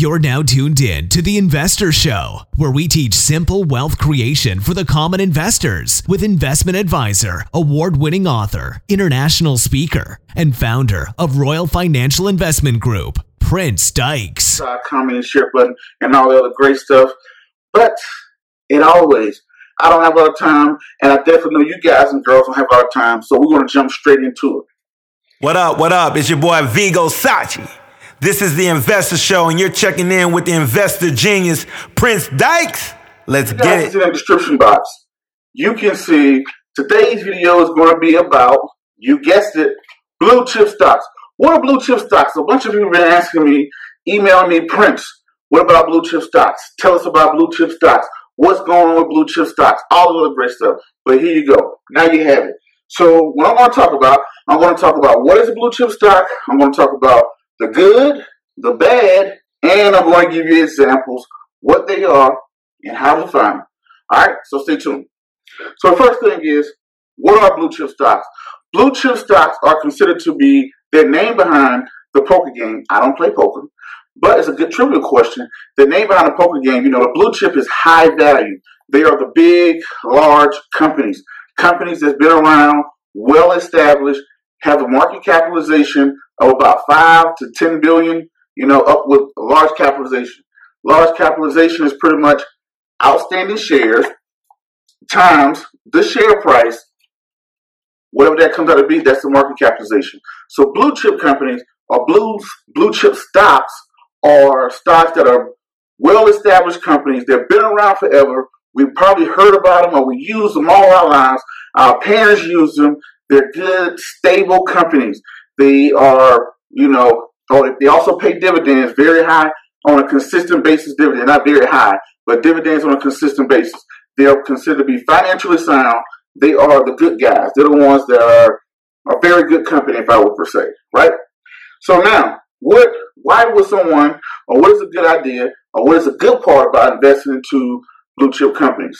You're now tuned in to The Investor Show, where we teach simple wealth creation for the common investors with investment advisor, award winning author, international speaker, and founder of Royal Financial Investment Group, Prince Dykes. Uh, comment and share button and all the other great stuff. But it always, I don't have a lot of time, and I definitely know you guys and girls don't have a lot of time, so we're going to jump straight into it. What up, what up? It's your boy Vigo Sachi. This is the Investor Show, and you're checking in with the investor genius, Prince Dykes. Let's You get it. in the description box. You can see today's video is going to be about, you guessed it, blue chip stocks. What are blue chip stocks? A bunch of you have been asking me, emailing me, Prince, what about blue chip stocks? Tell us about blue chip stocks. What's going on with blue chip stocks? All the other great stuff. But here you go. Now you have it. So what I'm going to talk about, I'm going to talk about what is a blue chip stock. I'm going to talk about the good, the bad, and I'm going to give you examples, what they are, and how to find them. All right, so stay tuned. So the first thing is, what are blue chip stocks? Blue chip stocks are considered to be their name behind the poker game. I don't play poker, but it's a good trivia question. The name behind the poker game, you know, the blue chip is high value. They are the big, large companies, companies that's been around, well established, have a market capitalization of about five to ten billion. You know, up with large capitalization. Large capitalization is pretty much outstanding shares times the share price, whatever that comes out to be, that's the market capitalization. So blue chip companies or blue blue chip stocks are stocks that are well established companies. They've been around forever. We've probably heard about them or we use them all our lives. Our parents use them. They're good, stable companies. They are, you know, or they also pay dividends very high on a consistent basis. Dividend, not very high, but dividends on a consistent basis. They are considered to be financially sound. They are the good guys. They're the ones that are a very good company, if I would per se, right? So now, what? Why would someone, or what is a good idea, or what is a good part about investing into blue chip companies?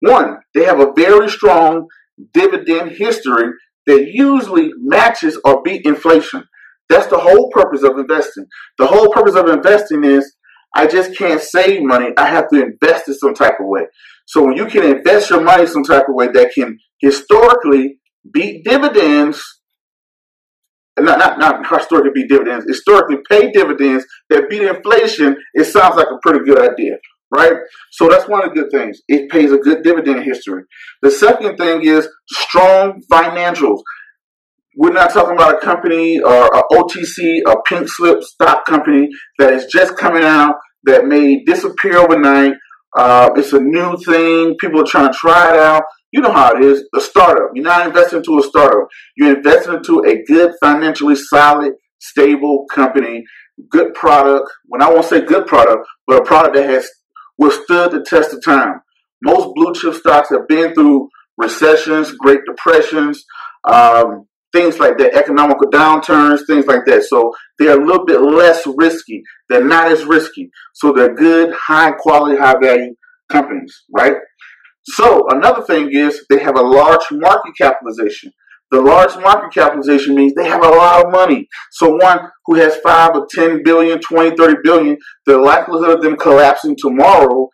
One, they have a very strong dividend history that usually matches or beat inflation. That's the whole purpose of investing. The whole purpose of investing is I just can't save money. I have to invest it some type of way. So when you can invest your money some type of way that can historically beat dividends, not not not historically beat dividends, historically pay dividends that beat inflation, it sounds like a pretty good idea, right? So that's one of the good things. It pays a good dividend history. The second thing is strong financials. We're not talking about a company or a OTC, a pink slip stock company that is just coming out that may disappear overnight. Uh, it's a new thing. People are trying to try it out. You know how it is. A startup. You're not investing into a startup. You're investing into a good, financially solid, stable company, good product. When I won't say good product, but a product that has withstood the test of time. Most blue chip stocks have been through recessions, Great Depressions, um, things like that, economical downturns, things like that. So they're a little bit less risky. They're not as risky. So they're good, high quality, high value companies, right? So another thing is they have a large market capitalization. The large market capitalization means they have a lot of money. So one who has 5 or 10 billion, 20, 30 billion, the likelihood of them collapsing tomorrow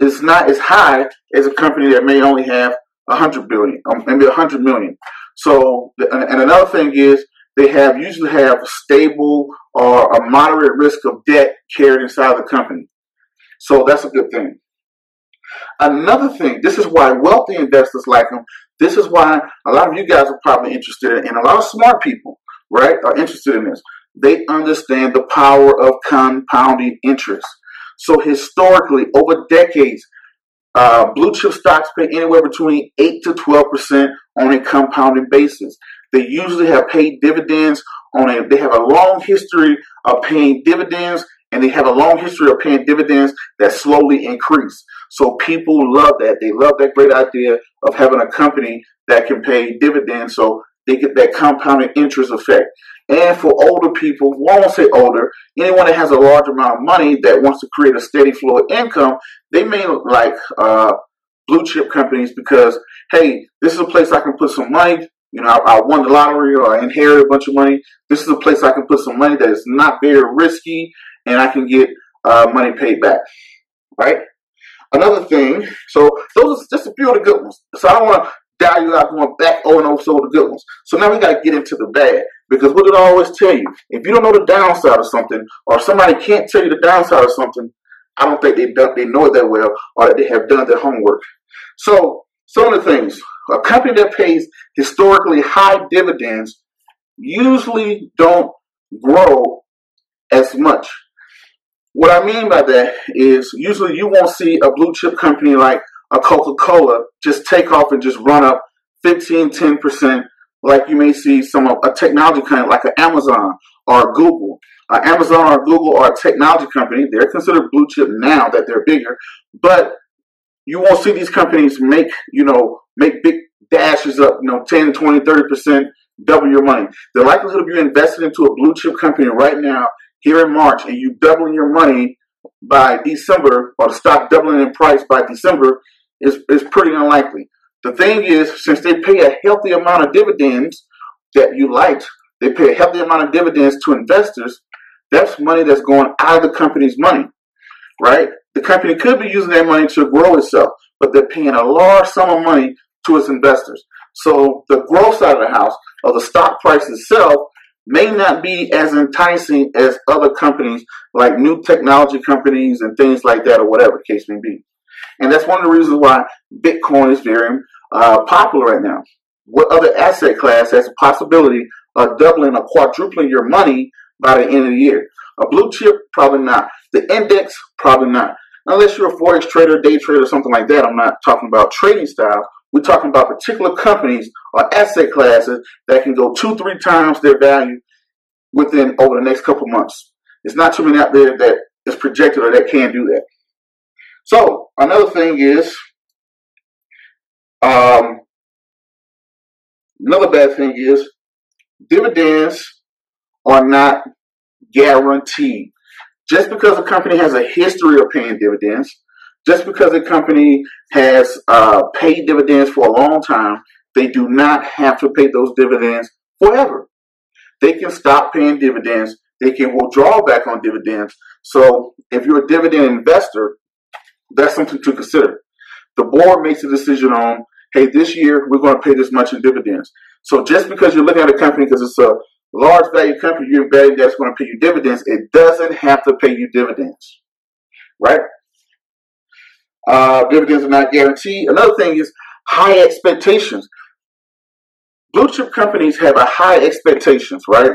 is not as high as a company that may only have 100 billion, um, maybe 100 million. So, and another thing is they have usually have a stable or a moderate risk of debt carried inside the company. So that's a good thing. Another thing, this is why wealthy investors like them. This is why a lot of you guys are probably interested in, and a lot of smart people, right, are interested in this. They understand the power of compounding interest. So historically, over decades, uh, blue chip stocks pay anywhere between 8 to 12% on a compounding basis. They usually have paid dividends on a, they have a long history of paying dividends and they have a long history of paying dividends that slowly increase. So people love that. They love that great idea of having a company that can pay dividends so they get that compounding interest effect. And for older people, well, I won't say older, anyone that has a large amount of money that wants to create a steady flow of income, they may like uh, blue chip companies because, hey, this is a place I can put some money. You know, I, I won the lottery or I inherited a bunch of money. This is a place I can put some money that is not very risky and I can get uh, money paid back. Right? Another thing, so those are just a few of the good ones. So I don't want to dial you out going back over and over so the good ones. So now we got to get into the bad. Because what did I always tell you? If you don't know the downside of something, or somebody can't tell you the downside of something, I don't think they done, they know it that well, or that they have done their homework. So some of the things, a company that pays historically high dividends usually don't grow as much. What I mean by that is usually you won't see a blue chip company like a Coca-Cola just take off and just run up 15, 10%, like you may see some of a technology company like an Amazon or Google. Uh, Amazon or Google are a technology company. They're considered blue chip now that they're bigger, but you won't see these companies make, you know, make big dashes up, you know, 10, 20, 30%, double your money. The likelihood of you investing into a blue chip company right now here in March and you doubling your money by December or the stock doubling in price by December is, is pretty unlikely. The thing is, since they pay a healthy amount of dividends that you liked, they pay a healthy amount of dividends to investors, that's money that's going out of the company's money, right? The company could be using that money to grow itself, but they're paying a large sum of money to its investors. So the growth side of the house, or the stock price itself, may not be as enticing as other companies like new technology companies and things like that, or whatever the case may be. And that's one of the reasons why Bitcoin is very uh, popular right now. What other asset class has a possibility of doubling or quadrupling your money by the end of the year? A blue chip, probably not. The index, probably not. Unless you're a forex trader, day trader, something like that. I'm not talking about trading style. We're talking about particular companies or asset classes that can go two, three times their value within over the next couple months. It's not too many out there that is projected or that can do that. So another thing is, um, another bad thing is dividends are not guaranteed. Just because a company has a history of paying dividends, just because a company has uh, paid dividends for a long time, they do not have to pay those dividends forever. They can stop paying dividends. They can withdraw back on dividends. So if you're a dividend investor, that's something to consider. The board makes a decision on, hey, this year we're going to pay this much in dividends. So just because you're looking at a company because it's a large value company you're betting that's going to pay you dividends, it doesn't have to pay you dividends, right? Uh, dividends are not guaranteed. Another thing is high expectations. Blue chip companies have a high expectations, right?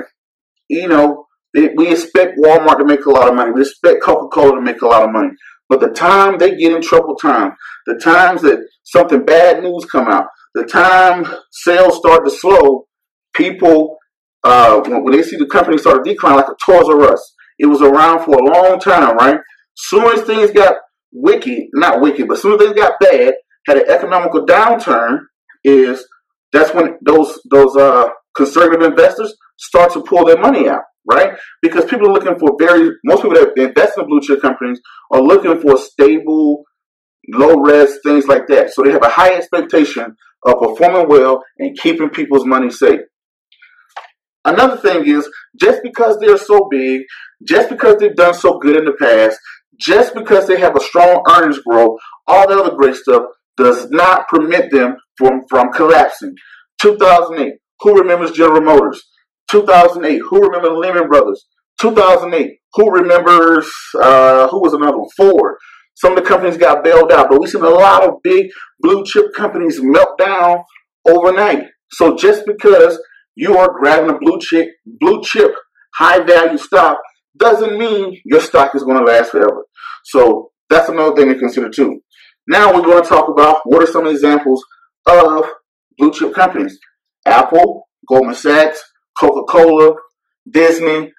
You know, we expect Walmart to make a lot of money. We expect Coca-Cola to make a lot of money. But the time they get in trouble time, the times that something bad news come out, the time sales start to slow, people uh, when they see the company start to decline, like a Toys R Us, it was around for a long time, right? Soon as things got wicked, not wicked, but soon as things got bad, had an economical downturn, is that's when those those uh, conservative investors start to pull their money out right? Because people are looking for very, most people that invest in blue chip companies are looking for stable, low risk, things like that. So they have a high expectation of performing well and keeping people's money safe. Another thing is, just because they're so big, just because they've done so good in the past, just because they have a strong earnings growth, all the other great stuff does not permit them from, from collapsing. 2008, who remembers General Motors? 2008. Who remembers Lehman Brothers? 2008. Who remembers, uh, who was another one? Ford. Some of the companies got bailed out, but we've seen a lot of big blue chip companies melt down overnight. So just because you are grabbing a blue chip, blue chip, high value stock doesn't mean your stock is going to last forever. So that's another thing to consider too. Now we're going to talk about what are some examples of blue chip companies. Apple, Goldman Sachs, Coca Cola, Disney,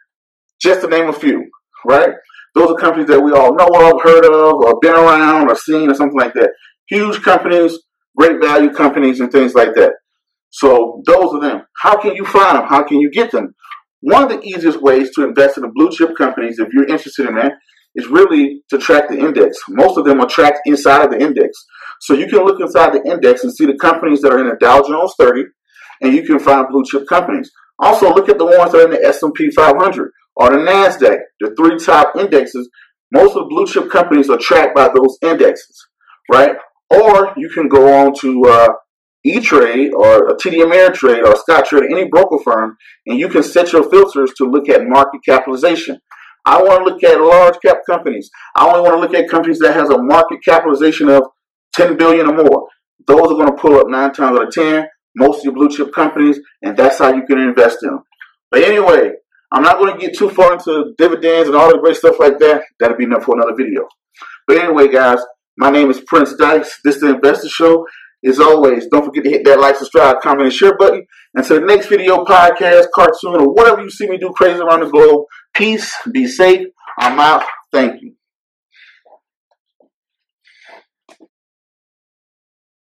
just to name a few, right? Those are companies that we all know of, heard of, or been around, or seen, or something like that. Huge companies, great value companies, and things like that. So those are them. How can you find them? How can you get them? One of the easiest ways to invest in the blue chip companies, if you're interested in that, is really to track the index. Most of them are tracked inside of the index. So you can look inside the index and see the companies that are in the Dow Jones 30, and you can find blue chip companies. Also, look at the ones that are in the S&P 500 or the NASDAQ, the three top indexes. Most of the blue chip companies are tracked by those indexes, right? Or you can go on to uh, E-Trade or a TD Ameritrade or Scottrade, any broker firm, and you can set your filters to look at market capitalization. I want to look at large cap companies. I only want to look at companies that has a market capitalization of 10 billion or more. Those are going to pull up nine times out of 10, most of your blue chip companies, and that's how you can invest in them. But anyway, I'm not going to get too far into dividends and all the great stuff like that. That'll be enough for another video. But anyway, guys, my name is Prince Dykes. This is the Investor Show. As always, don't forget to hit that like, subscribe, comment, and share button. Until the next video, podcast, cartoon, or whatever you see me do crazy around the globe, peace, be safe. I'm out. Thank you.